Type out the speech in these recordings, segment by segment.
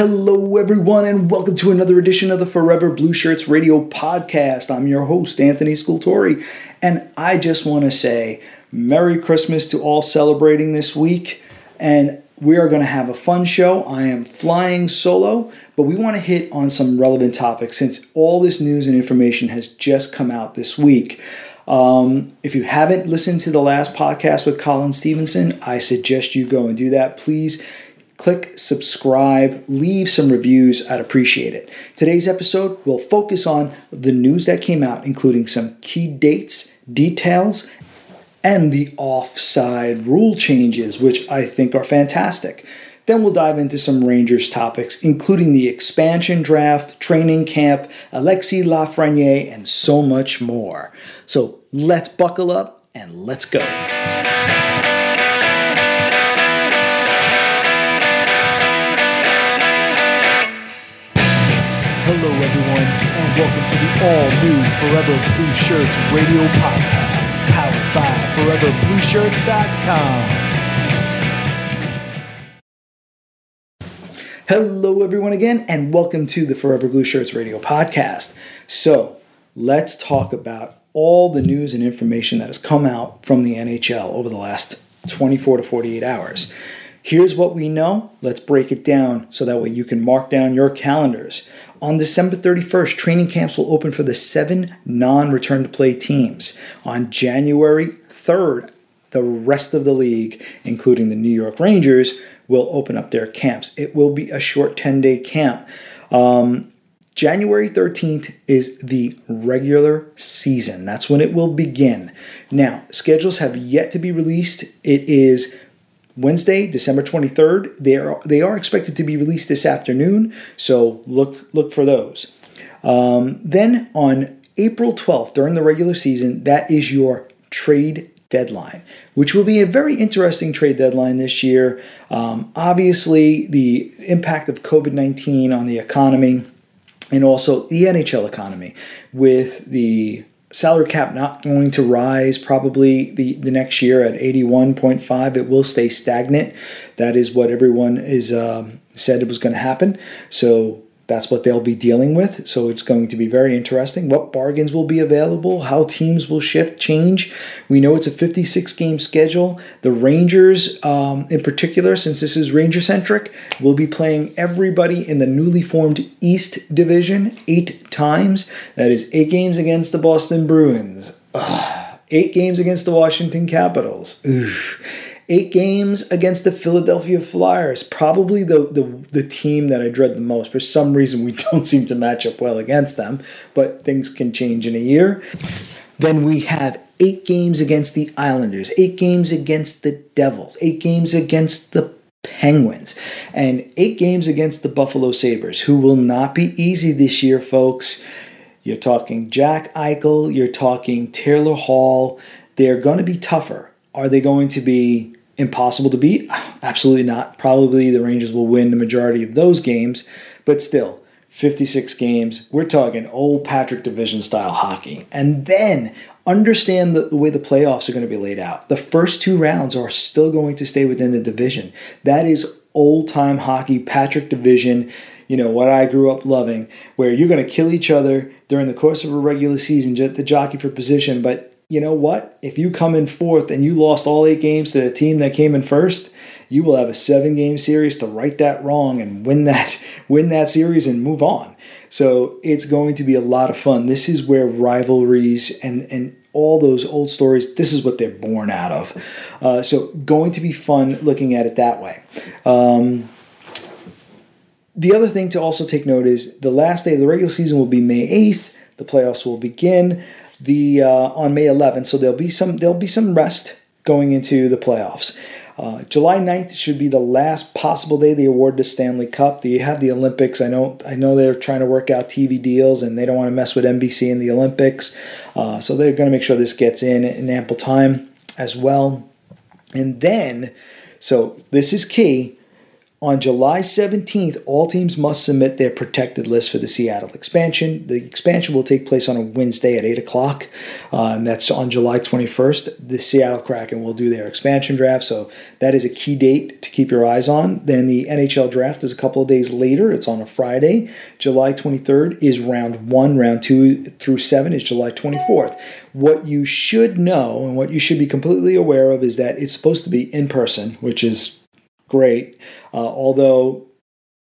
Hello, everyone, and welcome to another edition of the Forever Blue Shirts Radio Podcast. I'm your host, Anthony Scultore, and I just want to say Merry Christmas to all celebrating this week. And we are going to have a fun show. I am flying solo, but we want to hit on some relevant topics since all this news and information has just come out this week. Um, if you haven't listened to the last podcast with Colin Stephenson, I suggest you go and do that. Please click subscribe, leave some reviews. I'd appreciate it. Today's episode will focus on the news that came out, including some key dates, details, and the offside rule changes, which I think are fantastic. Then we'll dive into some Rangers topics, including the expansion draft, training camp, Alexis Lafreniere, and so much more. So let's buckle up and let's go. Everyone, and welcome to the all new Forever Blue Shirts radio podcast, powered by ForeverBlueShirts.com. Hello, everyone, again, and welcome to the Forever Blue Shirts radio podcast. So, let's talk about all the news and information that has come out from the NHL over the last 24 to 48 hours. Here's what we know. Let's break it down so that way you can mark down your calendars. On December 31st, training camps will open for the seven non return to play teams. On January 3rd, the rest of the league, including the New York Rangers, will open up their camps. It will be a short 10 day camp. Um, January 13th is the regular season. That's when it will begin. Now, schedules have yet to be released. It is Wednesday, December 23rd. They are they are expected to be released this afternoon, so look look for those. Um, then on April 12th, during the regular season, that is your trade deadline, which will be a very interesting trade deadline this year. Um, obviously, the impact of COVID 19 on the economy and also the NHL economy with the salary cap not going to rise probably the, the next year at 81.5 it will stay stagnant. That is what everyone is um, said it was going to happen. So that's what they'll be dealing with. So it's going to be very interesting. What bargains will be available how teams will shift change. We know it's a 56 game schedule. The rangers um, in particular since this is ranger centric will be playing everybody in the newly formed east division eight times. That is eight games against the boston bruins. Ugh. eight games against the washington capitals eight games against the Philadelphia Flyers. Probably the, the, the team that I dread the most. For some reason, we don't seem to match up well against them, but things can change in a year. Then we have eight games against the Islanders, eight games against the Devils, eight games against the Penguins, and eight games against the Buffalo Sabres, who will not be easy this year, folks. You're talking Jack Eichel, you're talking Taylor Hall. They're going to be tougher. Are they going to be impossible to beat? Absolutely not. Probably the Rangers will win the majority of those games, but still, 56 games. We're talking old Patrick Division style hockey. And then understand the, the, way the playoffs are going to be laid out. The first two rounds are still going to stay within the division. That is old time hockey, Patrick Division. You know, what I grew up loving, where you're going to kill each other during the course of a regular season to jockey for position, but you know what? If you come in fourth and you lost all eight games to the team that came in first, you will have a seven game series to right that wrong and win that win that series and move on. So it's going to be a lot of fun. This is where rivalries and and all those old stories. This is what they're born out of. Uh, so going to be fun looking at it that way. Um, the other thing to also take note is the last day of the regular season will be May eighth. The playoffs will begin the uh, on May 11th. So there'll be some there'll be some rest going into the playoffs. Uh, July 9th should be the last possible day they award the Stanley Cup. They have the Olympics. I know I know they're trying to work out TV deals and they don't want to mess with NBC in the Olympics. Uh, so they're going to make sure this gets in in ample time as well. And then, so this is key. On July 17th, all teams must submit their protected list for the Seattle expansion. The expansion will take place on a Wednesday at 8 o'clock, uh, and that's on July 21st. The Seattle Kraken will do their expansion draft, so that is a key date to keep your eyes on. Then the NHL draft is a couple of days later, it's on a Friday. July 23rd is round one, round two through seven is July 24th. What you should know and what you should be completely aware of is that it's supposed to be in person, which is great. Uh, although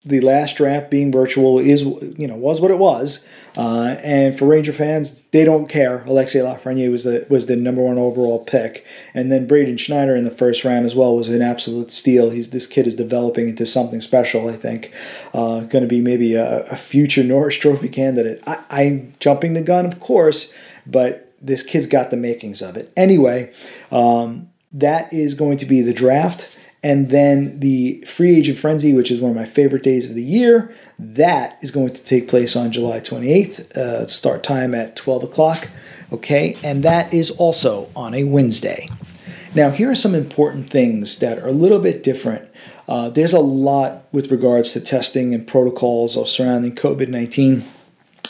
the last draft being virtual is you know was what it was, uh, and for Ranger fans, they don't care. Alexis Lafreniere was the was the number one overall pick, and then Braden Schneider in the first round as well was an absolute steal. He's this kid is developing into something special. I think uh, going to be maybe a, a, future Norris Trophy candidate. I, I'm jumping the gun, of course, but this kid's got the makings of it. Anyway, um, that is going to be the draft. And then the free agent frenzy, which is one of my favorite days of the year, that is going to take place on July 28th. Uh, start time at 12 o'clock. Okay, and that is also on a Wednesday. Now, here are some important things that are a little bit different. Uh, there's a lot with regards to testing and protocols surrounding COVID 19.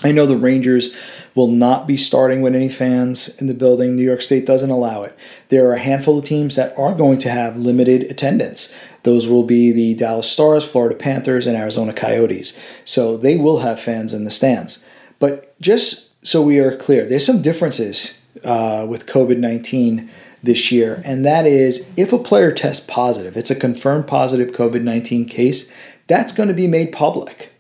I know the Rangers will not be starting with any fans in the building. New York State doesn't allow it. There are a handful of teams that are going to have limited attendance. Those will be the Dallas Stars, Florida Panthers, and Arizona Coyotes. So they will have fans in the stands. But just so we are clear, there's some differences uh, with COVID 19 this year, and that is if a player tests positive, it's a confirmed positive COVID 19 case, that's going to be made public.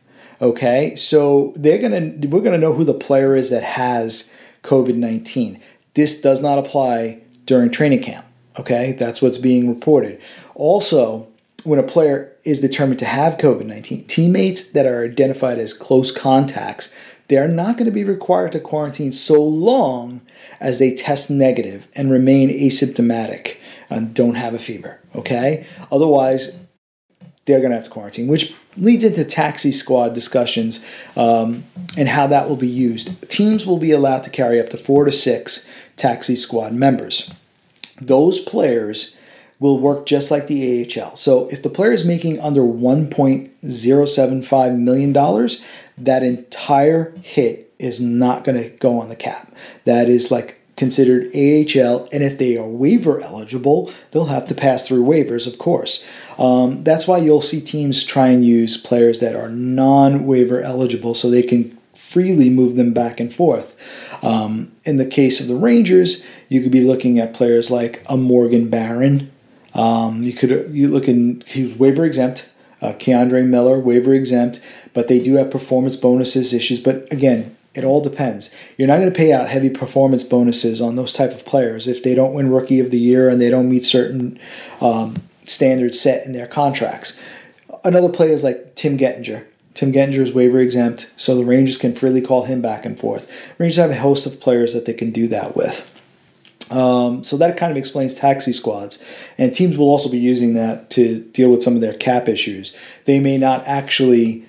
Okay, so they're gonna we're gonna know who the player is that has COVID nineteen. This does not apply during training camp. Okay, that's what's being reported. Also, when a player is determined to have COVID 19, teammates that are identified as close contacts, they are not going to be required to quarantine so long as they test negative and remain asymptomatic and don't have a fever. Okay? Otherwise, they're going to have to quarantine, which leads into taxi squad discussions um, and how that will be used. Teams will be allowed to carry up to four to six taxi squad members. Those players will work just like the AHL. So if the player is making under $1.075 million, that entire hit is not going to go on the cap. That is like considered AHL, and if they are waiver eligible, they'll have to pass through waivers, of course. Um, that's why you'll see teams try and use players that are non waiver eligible so they can freely move them back and forth. Um, in the case of the Rangers, you could be looking at players like a Morgan Barron. Um, you could you look in he was waiver exempt. Uh, K'Andre Miller waiver exempt, but they do have performance bonuses issues. But again, it all depends. You're not going to pay out heavy performance bonuses on those type of players if they don't win Rookie of the Year and they don't meet certain um, standards set in their contracts. Another player is like Tim Gettinger. Tim Gettinger is waiver exempt, so the Rangers can freely call him back and forth. Rangers have a host of players that they can do that with. Um, so that kind of explains taxi squads. And teams will also be using that to deal with some of their cap issues. They may not actually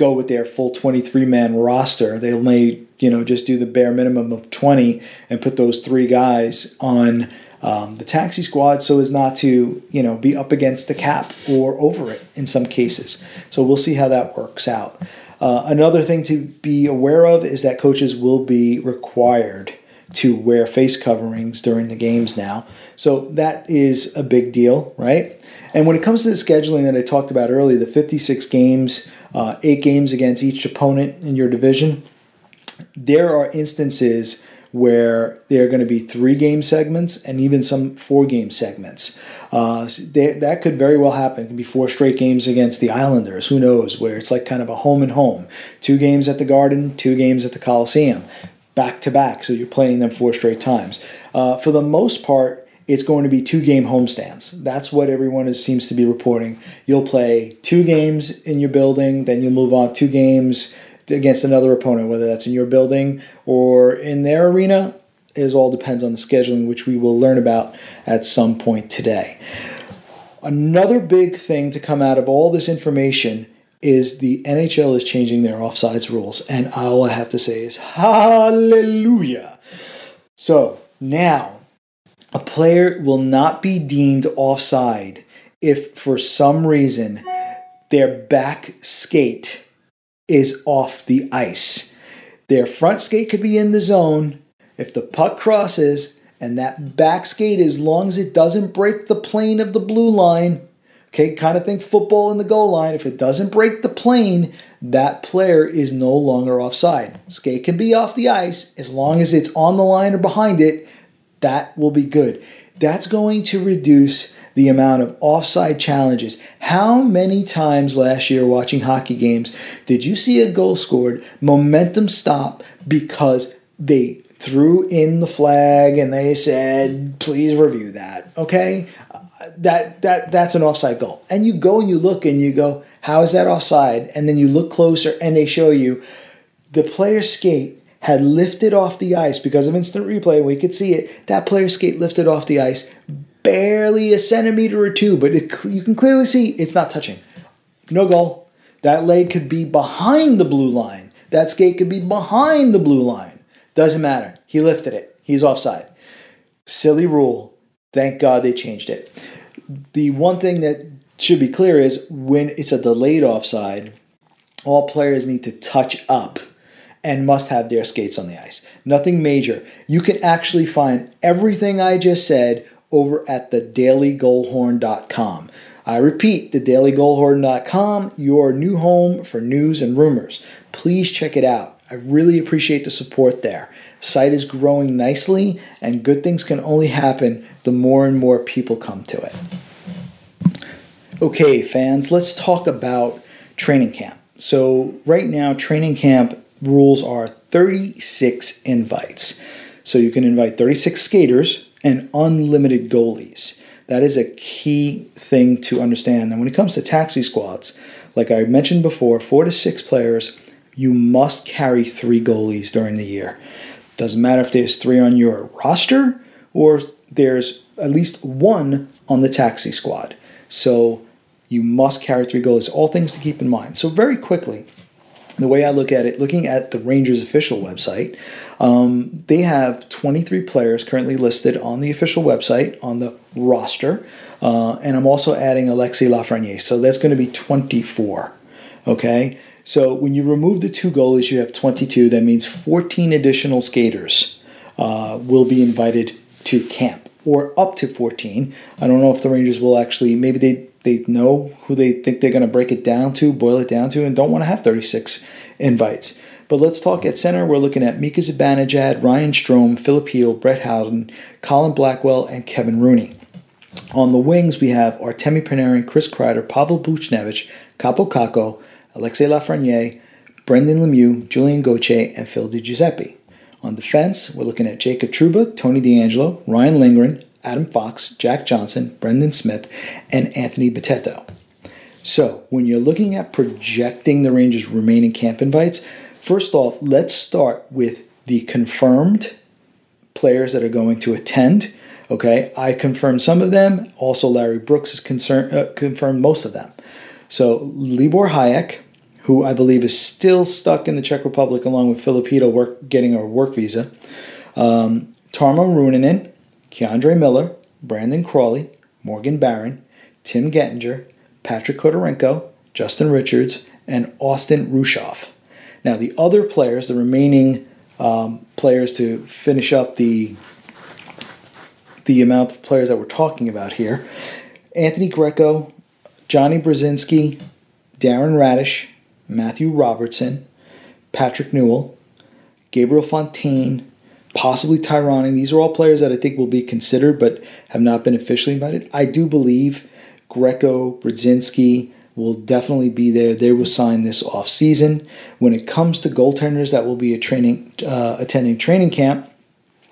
go with their full 23 man roster. They may, you know, just do the bare minimum of 20 and put those three guys on um, the taxi squad so as not to, you know, be up against the cap or over it in some cases. So we'll see how that works out. Uh, another thing to be aware of is that coaches will be required to wear face coverings during the games now. So that is a big deal, right? And when it comes to the scheduling that I talked about earlier, the 56 games, uh, eight games against each opponent in your division, there are instances where there are going to be three game segments and even some four game segments. Uh, they, that could very well happen. It could be four straight games against the Islanders. Who knows? Where it's like kind of a home and home. Two games at the Garden, two games at the Coliseum, back to back. So you're playing them four straight times. Uh, for the most part, it's going to be two game homestands. That's what everyone is, seems to be reporting. You'll play two games in your building, then you'll move on two games against another opponent, whether that's in your building or in their arena. It all depends on the scheduling, which we will learn about at some point today. Another big thing to come out of all this information is the NHL is changing their offsides rules, and all I have to say is hallelujah. So now a player will not be deemed offside if for some reason their back skate is off the ice. Their front skate could be in the zone. If the puck crosses and that back skate, as long as it doesn't break the plane of the blue line, okay, kind of think football in the goal line. If it doesn't break the plane, that player is no longer offside. Skate can be off the ice as long as it's on the line or behind it. That will be good. That's going to reduce the amount of offside challenges. How many times last year watching hockey games did you see a goal scored, momentum stop because they threw in the flag and they said, please review that, okay? that that that's an offside goal. And you go and you look and you go, how is that offside? And then you look closer and they show you the player's skate had lifted off the ice because of instant replay. We could see it. That player's skate lifted off the ice barely a centimeter or two, but it, you can clearly see it's not touching. No goal. That leg could be behind the blue line. That skate could be behind the blue line. Doesn't matter. He lifted it. He's offside. Silly rule. Thank God they changed it. The one thing that should be clear is when it's a delayed offside, all players need to touch up and must have their skates on the ice. Nothing major. You can actually find everything I just said over at thedailygoalhorn.com. I repeat, thedailygoalhorn.com, your new home for news and rumors. Please check it out. I really appreciate the support there. Site is growing nicely, and good things can only happen the more and more people come to it. Okay, fans, let's talk about training camp. So, right now, training camp rules are 36 invites. So, you can invite 36 skaters and unlimited goalies. That is a key thing to understand. And when it comes to taxi squads, like I mentioned before, four to six players, you must carry three goalies during the year. Doesn't matter if there's three on your roster or there's at least one on the taxi squad. So you must carry three goalies. All things to keep in mind. So very quickly, the way I look at it, looking at the Rangers official website, um, they have 23 players currently listed on the official website on the roster, uh, and I'm also adding Alexi Lafreniere, so that's going to be 24. Okay, so when you remove the two goalies, you have 22. That means 14 additional skaters uh, will be invited to camp, or up to 14. I don't know if the Rangers will actually, maybe they, they know who they think they're going to break it down to, boil it down to, and don't want to have 36 invites. But let's talk at center. We're looking at Mika Zibanejad, Ryan Strome, Filip Chytil, Brett Howden, Colin Blackwell, and Kevin Rooney. On the wings, we have Artemi Panarin, Chris Kreider, Pavel Buchnevich, Kaapo Kakko, Alexis Lafreniere, Brendan Lemieux, Julien Gauthier, and Phil Di Giuseppe. On defense, we're looking at Jacob Trouba, Tony DeAngelo, Ryan Lindgren, Adam Fox, Jack Johnson, Brendan Smith, and Anthony Bitetto. So, when you're looking at projecting the Rangers' remaining camp invites, first off, let's start with the confirmed players that are going to attend. Okay, I confirmed some of them. Also, Larry Brooks has concern, uh, confirmed most of them. So Libor Hajek, who I believe is still stuck in the Czech Republic along with Filipino work, getting a work visa. Um, Tarmo Reunanen, K'Andre Miller, Brandon Crawley, Morgan Barron, Tim Gettinger, Patrick Khodorenko, Justin Richards, and Austin Rueschhoff. Now, the other players, the remaining um, players to finish up the the amount of players that we're talking about here Anthony Greco, Johnny Brodzinski, Darren Raddysh, Matthew Robertson, Patrick Newell, Gabriel Fontaine, possibly Ty Ronning. These are all players that I think will be considered but have not been officially invited. I do believe Greco, Brodzinski will definitely be there. They will sign this off season. When it comes to goaltenders that will be training uh, attending training camp,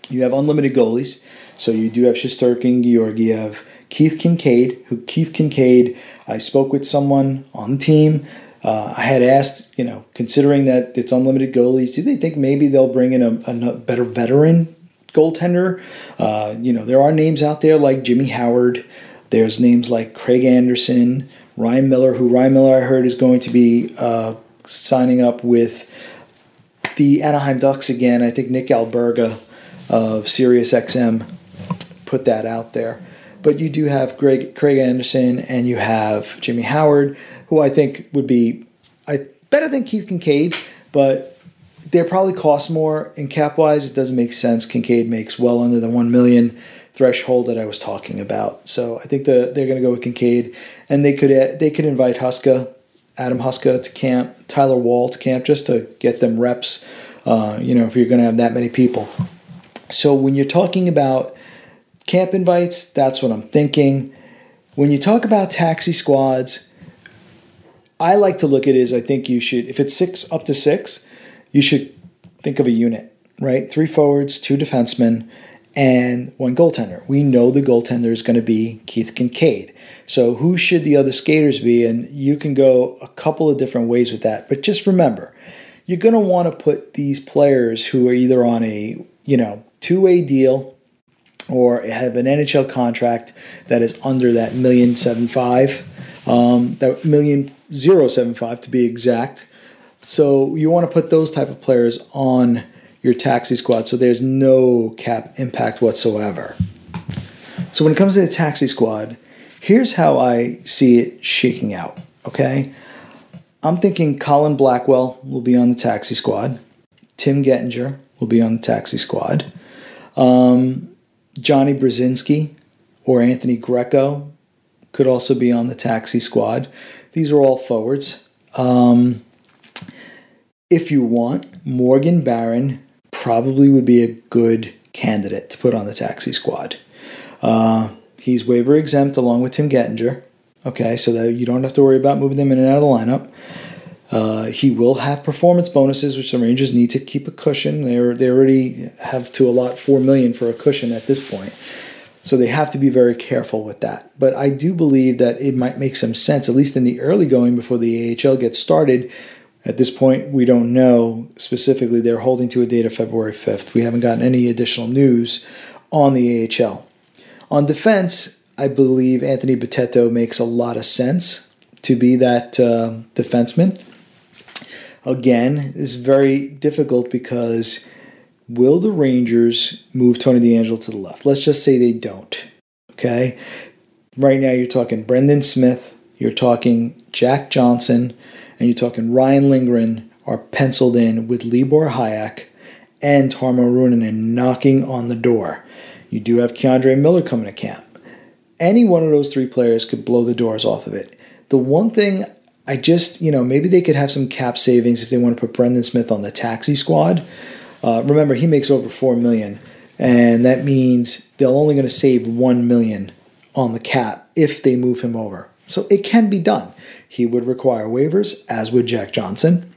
you have unlimited goalies. So you do have Shesterkin, Georgiev, Keith Kinkaid, who Keith Kinkaid, I spoke with someone on the team. Uh, I had asked, you know, considering that it's unlimited goalies, do they think maybe they'll bring in a, a better veteran goaltender? Uh, you know, there are names out there like Jimmy Howard. There's names like Craig Anderson, Ryan Miller, who Ryan Miller I heard is going to be uh, signing up with the Anaheim Ducks again. I think Nick Alberga of SiriusXM put that out there. But you do have Greg, Craig Anderson and you have Jimmy Howard. Who I think would be I better than Keith Kinkaid, but they probably cost more in cap wise. It doesn't make sense. Kinkaid makes well under the one million threshold that I was talking about. So I think the, they're going to go with Kinkaid, and they could they could invite Huska, Adam Huska to camp, Tyler Wall to camp, just to get them reps. Uh, you know, if you're going to have that many people. So when you're talking about camp invites, that's what I'm thinking. When you talk about taxi squads, I like to look at it as I think you should, if it's six up to six, you should think of a unit, right? Three forwards, two defensemen, and one goaltender. We know the goaltender is going to be Keith Kinkaid. So who should the other skaters be? And you can go a couple of different ways with that. But just remember, you're going to want to put these players who are either on a, you know, two-way deal or have an NHL contract that is under that million seven five, um, that million zero seven five to be exact. So you want to put those type of players on your taxi squad so there's no cap impact whatsoever. So when it comes to the taxi squad, here's how I see it shaking out. Okay, I'm thinking Colin Blackwell will be on the taxi squad. Tim Gettinger will be on the taxi squad. Um, Johnny Brodzinski or Anthony Greco could also be on the taxi squad. These are all forwards. Um, if you want, Morgan Barron probably would be a good candidate to put on the taxi squad. Uh, he's waiver exempt along with Tim Gettinger. Okay, so that you don't have to worry about moving them in and out of the lineup. Uh, he will have performance bonuses, which the Rangers need to keep a cushion. They they already have to allot four million for a cushion at this point, so they have to be very careful with that. But I do believe that it might make some sense, at least in the early going before the AHL gets started. At this point, we don't know specifically. They're holding to a date of February 5th. We haven't gotten any additional news on the AHL. On defense, I believe Anthony Bitetto makes a lot of sense to be that uh, defenseman again it's very difficult because will the Rangers move Tony DeAngelo to the left? Let's just say they don't. Okay. Right now, you're talking Brendan Smith, you're talking Jack Johnson, and you're talking Ryan Lindgren are penciled in with Libor Hajek and Tarmo Reunanen knocking on the door. You do have K'Andre Miller coming to camp. Any one of those three players could blow the doors off of it. The one thing I just, you know, maybe they could have some cap savings if they want to put Brendan Smith on the taxi squad. Uh, remember, he makes over four million, and that means they're only going to save one million on the cap if they move him over. So it can be done. He would require waivers, as would Jack Johnson.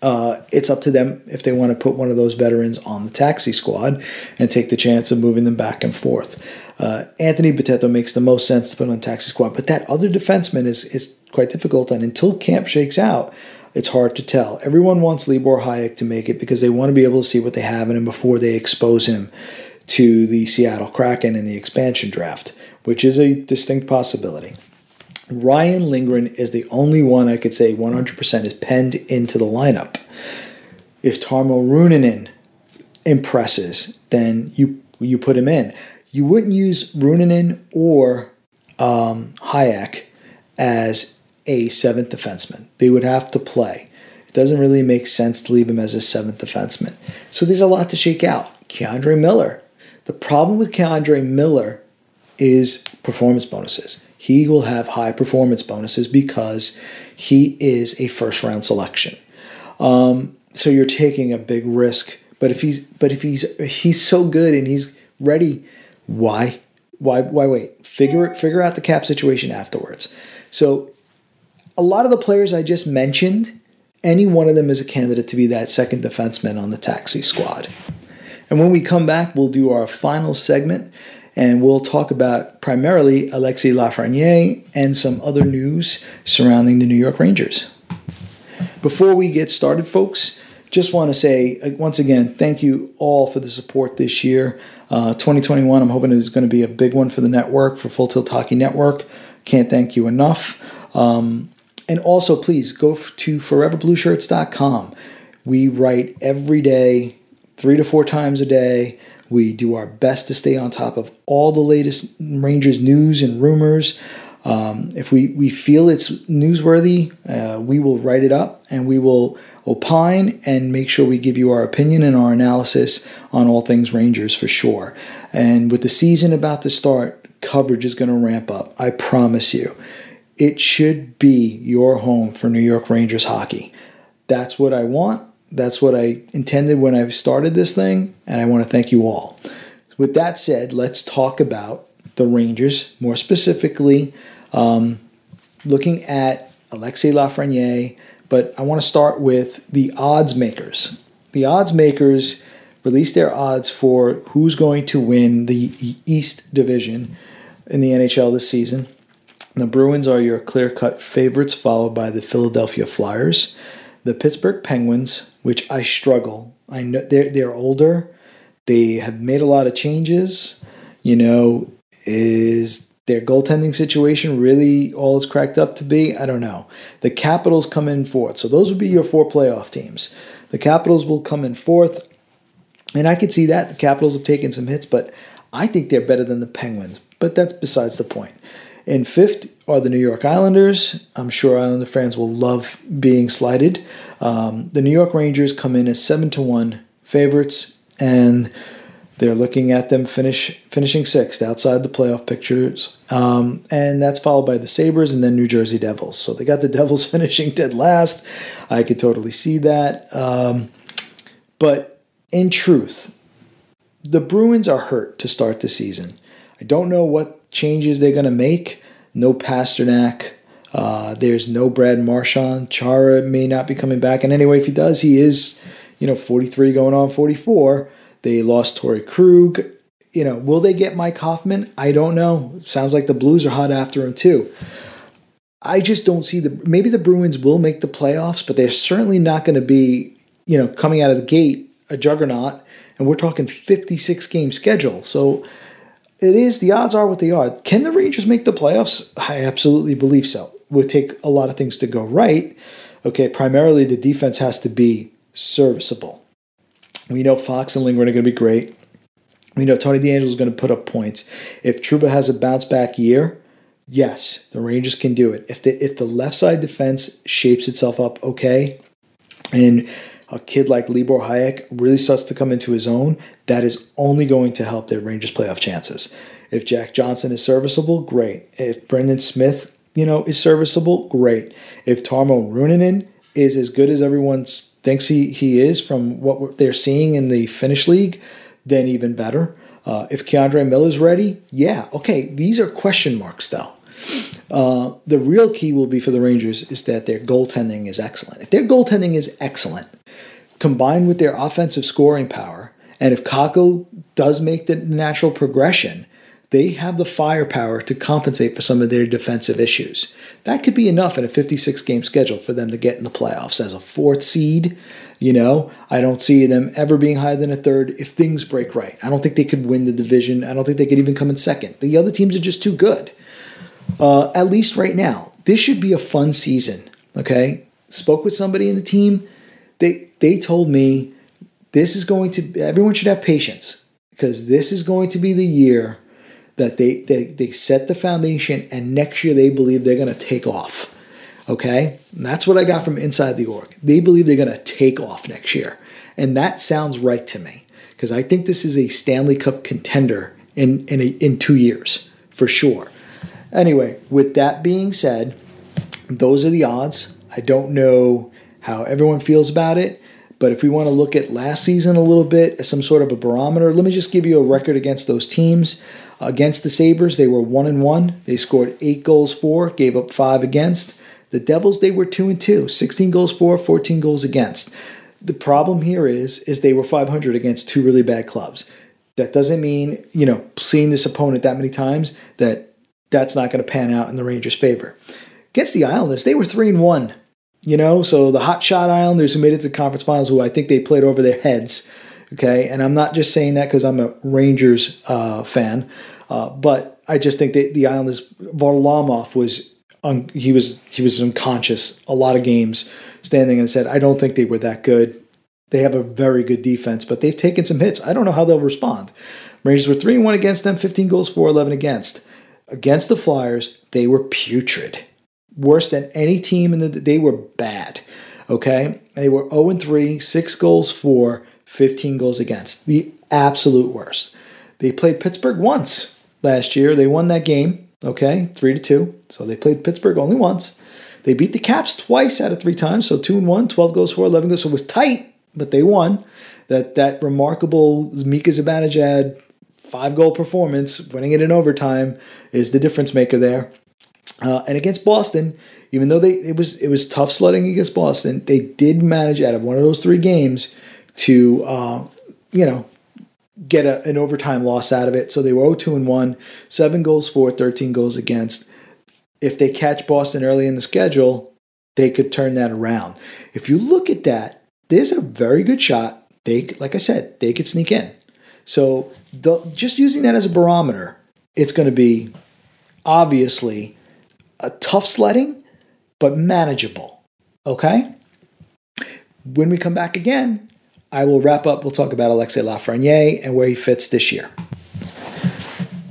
Uh, it's up to them if they want to put one of those veterans on the taxi squad and take the chance of moving them back and forth. Uh, Anthony Bitetto makes the most sense to put on taxi squad, but that other defenseman is is quite difficult. And until camp shakes out, it's hard to tell. Everyone wants Libor Hajek to make it because they want to be able to see what they have in him before they expose him to the Seattle Kraken in the expansion draft, which is a distinct possibility. Ryan Lindgren is the only one I could say 100% is penned into the lineup. If Tarmo Reunanen impresses, then you you put him in. You wouldn't use Reunanen or um, Hajek as a seventh defenseman. They would have to play. It doesn't really make sense to leave him as a seventh defenseman. So there's a lot to shake out. K'Andre Miller. The problem with K'Andre Miller is performance bonuses. He will have high performance bonuses because he is a first round selection. Um, so you're taking a big risk. But if he's but if he's he's so good and he's ready, why why why wait? Figure figure out the cap situation afterwards. So a lot of the players I just mentioned, any one of them is a candidate to be that second defenseman on the taxi squad. And when we come back, we'll do our final segment and we'll talk about primarily Alexis Lafreniere and some other news surrounding the New York Rangers. Before we get started, folks, just want to say uh, once again, thank you all for the support this year. Uh, 2021, I'm hoping is going to be a big one for the network, for Full Tilt Hockey Network. Can't thank you enough. Um, and also, please go to foreverblueshirts.com. We write every day, three to four times a day. We do our best to stay on top of all the latest Rangers news and rumors. Um, if we, we feel it's newsworthy, uh, we will write it up and we will opine and make sure we give you our opinion and our analysis on all things Rangers for sure. And with the season about to start, coverage is going to ramp up. I promise you. It should be your home for New York Rangers hockey. That's what I want. That's what I intended when I started this thing, and I want to thank you all. With that said, let's talk about the Rangers, more specifically, um, looking at Alexis Lafreniere, but I want to start with the odds makers. The odds makers released their odds for who's going to win the East Division in the NHL this season. The Bruins are your clear cut favorites, followed by the Philadelphia Flyers. The Pittsburgh Penguins, which I struggle. I know they're, they're older. They have made a lot of changes. You know, is their goaltending situation really all it's cracked up to be? I don't know. The Capitals come in fourth. So those would be your four playoff teams. The Capitals will come in fourth. And I could see that. The Capitals have taken some hits, but I think they're better than the Penguins. But that's besides the point. In fifth are the New York Islanders. I'm sure Islander fans will love being slighted. Um, the New York Rangers come in as seven to one favorites, and they're looking at them finish finishing sixth outside the playoff pictures, um, and that's followed by the Sabres and then New Jersey Devils. So they got the Devils finishing dead last. I could totally see that. Um, but in truth, the Bruins are hurt to start the season. I don't know what changes they're going to make. No Pastrnak. Uh, there's no Brad Marchand. Chara may not be coming back. And anyway, if he does, he is, you know, 43 going on 44. They lost Torey Krug. You know, will they get Mike Hoffman? I don't know. Sounds like the Blues are hot after him too. I just don't see the maybe the Bruins will make the playoffs, but they're certainly not going to be, you know, coming out of the gate a juggernaut. And we're talking 56 game schedule. So it is the odds are what they are. Can the Rangers make the playoffs? I absolutely believe so. Would take a lot of things to go right. Okay, primarily the defense has to be serviceable. We know Fox and Lindgren are going to be great. We know Tony DeAngelo is going to put up points. If Trouba has a bounce back year, yes, the Rangers can do it. If the if the left side defense shapes itself up okay, and a kid like Libor Hajek really starts to come into his own, that is only going to help their Rangers playoff chances. If Jack Johnson is serviceable, great. If Brendan Smith, you know, is serviceable, great. If Tarmo Reunanen is as good as everyone thinks he, he is from what they're seeing in the Finnish league, then even better. Uh, if K'Andre Miller's ready, yeah, okay. These are question marks though. Uh, the real key will be for the Rangers is that their goaltending is excellent. If their goaltending is excellent, combined with their offensive scoring power, and if Kakko does make the natural progression, they have the firepower to compensate for some of their defensive issues. That could be enough in a 56 game schedule for them to get in the playoffs as a fourth seed. You know, I don't see them ever being higher than a third if things break right. I don't think they could win the division. I don't think they could even come in second. The other teams are just too good. Uh, at least right now, this should be a fun season. Okay, spoke with somebody in the team. They they told me this is going to everyone should have patience because this is going to be the year that they they, they set the foundation and next year they believe they're going to take off okay? And that's what i got from inside the org. They believe they're going to take off next year. And that sounds right to me because i think this is a stanley cup contender in in, a, in two years for sure anyway with that being said those are the odds i don't know how everyone feels about it but if we want to look at last season a little bit as some sort of a barometer, let me just give you a record against those teams. Against the Sabres, they were 1 and 1. They scored 8 goals for, gave up 5 against. The Devils, they were 2 and 2, 16 goals for, 14 goals against. The problem here is is they were 500 against two really bad clubs. That doesn't mean, you know, seeing this opponent that many times that that's not going to pan out in the Rangers' favor. Against the Islanders, they were 3 and 1 you know, so the hot shot Islanders who made it to the conference finals, who I think they played over their heads. Okay, and I'm not just saying that because I'm a Rangers uh, fan, uh, but I just think that the Islanders Varlamov was un- he was he was unconscious a lot of games, standing and said I don't think they were that good. They have a very good defense, but they've taken some hits. I don't know how they'll respond. Rangers were three and one against them, 15 goals for, 11 against. Against the Flyers, they were putrid. Worse than any team in the they were bad. Okay? They were 0 3, 6 goals for, 15 goals against. The absolute worst. They played Pittsburgh once last year. They won that game, okay? 3 to 2. So they played Pittsburgh only once. They beat the Caps twice out of three times, so 2 and 1, 12 goals for, 11 goals. So it was tight, but they won. That that remarkable Mika Zibanejad five goal performance, winning it in overtime, is the difference maker there. Uh, and against Boston, even though they it was it was tough sledding against Boston, they did manage out of one of those three games to uh, you know get a, an overtime loss out of it. So they were 0-2 and 1, 7 goals for, 13 goals against. If they catch Boston early in the schedule, they could turn that around. If you look at that, there's a very good shot. They like I said, they could sneak in. So the, just using that as a barometer, it's going to be obviously a tough sledding, but manageable. Okay? When we come back again, I will wrap up. We'll talk about Alexis Lafreniere and where he fits this year.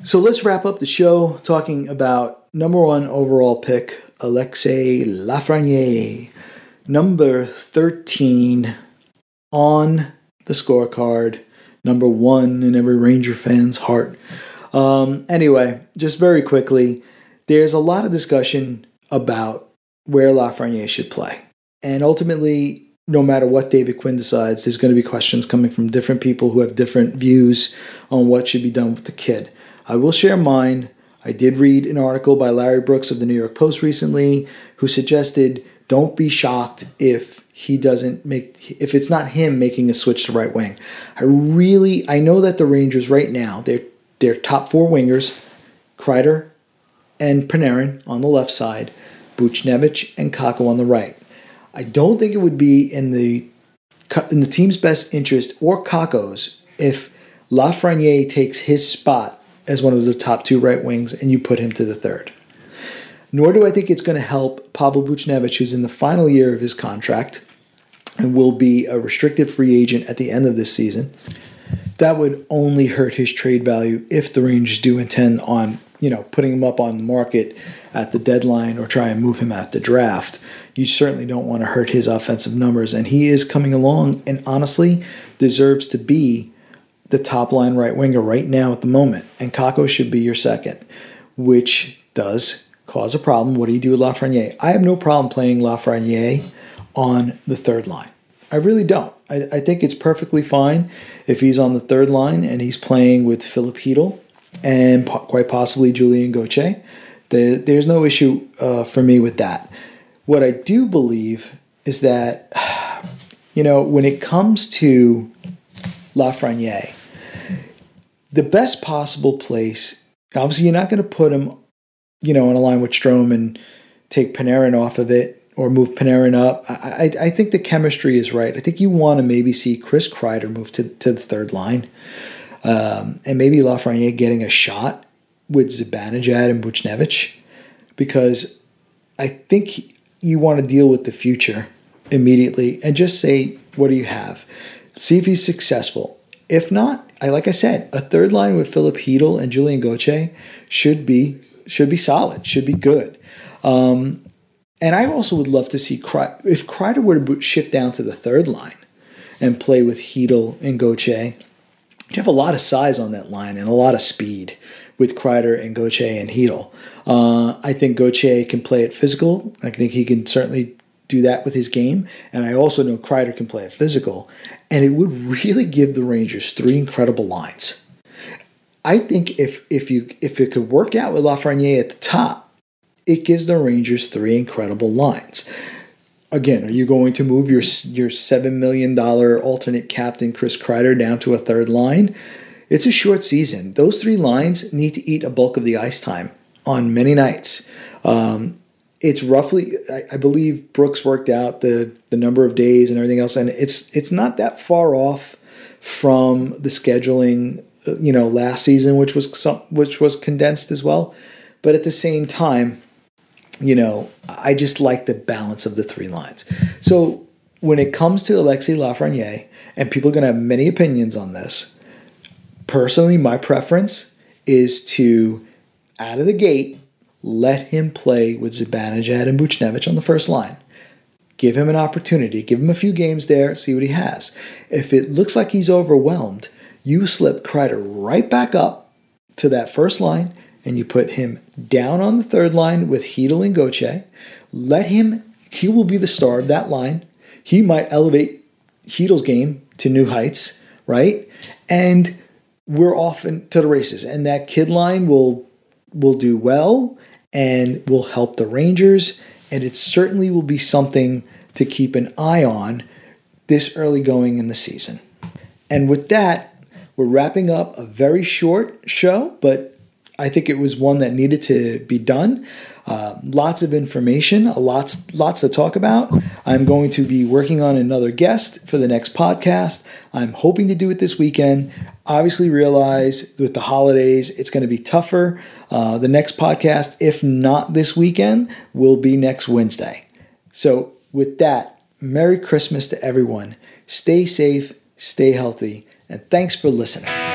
So let's wrap up the show talking about number one overall pick, Alexis Lafreniere, number 13 on the scorecard number one in every Ranger fan's heart. Um, anyway, just very quickly, there's a lot of discussion about where Lafreniere should play. And ultimately, no matter what David Quinn decides, there's going to be questions coming from different people who have different views on what should be done with the kid. I will share mine. I did read an article by Larry Brooks of the New York Post recently who suggested don't be shocked if he doesn't make if it's not him making a switch to right wing. I really I know that the Rangers right now they're they're top four wingers, Kreider and Panarin on the left side, Buchnevich and Kakko on the right. I don't think it would be in the in the team's best interest or Kakko's if Lafreniere takes his spot as one of the top two right wings and you put him to the third. Nor do I think it's going to help Pavel Buchnevich, who's in the final year of his contract and will be a restricted free agent at the end of this season. That would only hurt his trade value if the Rangers do intend on, you know, putting him up on the market at the deadline or try and move him at the draft. You certainly don't want to hurt his offensive numbers, and he is coming along and honestly deserves to be the top line right winger right now at the moment. And Kakko should be your second, which does cause a problem. What do you do with Lafreniere? I have no problem playing Lafreniere on the third line. I really don't. I, I think it's perfectly fine if he's on the third line and he's playing with Filip Chytil and po- quite possibly Julien Gauthier. The, there's no issue uh, for me with that. What I do believe is that, you know, when it comes to Lafreniere, the best possible place, obviously, you're not going to put him, you know, on a line with Strome and take Panarin off of it or move Panarin up. I, I, I think the chemistry is right. I think you want to maybe see Chris Kreider move to, to the third line. Um, and maybe Lafreniere getting a shot with Zibanejad and Buchnevich because I think you want to deal with the future immediately and just say, what do you have? See if he's successful. If not, I like I said, a third line with Filip Chytil and Julien Gauthier should be should be solid, should be good. Um, and I also would love to see if Kreider were to shift down to the third line and play with Chytil and Gauthier. You have a lot of size on that line and a lot of speed with Kreider and Gauthier and Chytil. Uh, I think Gauthier can play it physical. I think he can certainly do that with his game. And I also know Kreider can play it physical. And it would really give the Rangers three incredible lines. I think if if you if it could work out with Lafreniere at the top, it gives the Rangers three incredible lines. Again, are you going to move your your seven million dollar alternate captain Chris Kreider down to a third line? It's a short season. Those three lines need to eat a bulk of the ice time on many nights. Um, it's roughly, I, I, believe Brooks worked out the the number of days and everything else, and it's it's not that far off from the scheduling, uh, you know, last season, which was some, which was condensed as well. But at the same time, you know, I just like the balance of the three lines. So when it comes to Alexis Lafreniere, and people are going to have many opinions on this, personally, my preference is to out of the gate, let him play with Zibanejad and Buchnevich on the first line. Give him an opportunity. Give him a few games there, see what he has. If it looks like he's overwhelmed, you slip Kreider right back up to that first line and you put him down on the third line with Chytil and Goche. Let him, he will be the star of that line. He might elevate Chytil's game to new heights, right? And we're off to the races. And that kid line will will do well and will help the Rangers. And it certainly will be something to keep an eye on this early going in the season. And with that, we're wrapping up a very short show, but I think it was one that needed to be done. Uh, lots of information, lots lots to talk about. I'm going to be working on another guest for the next podcast. I'm hoping to do it this weekend. Obviously, realize with the holidays, it's going to be tougher. Uh, the next podcast, if not this weekend, will be next Wednesday. So, with that, Merry Christmas to everyone. Stay safe, stay healthy, and thanks for listening.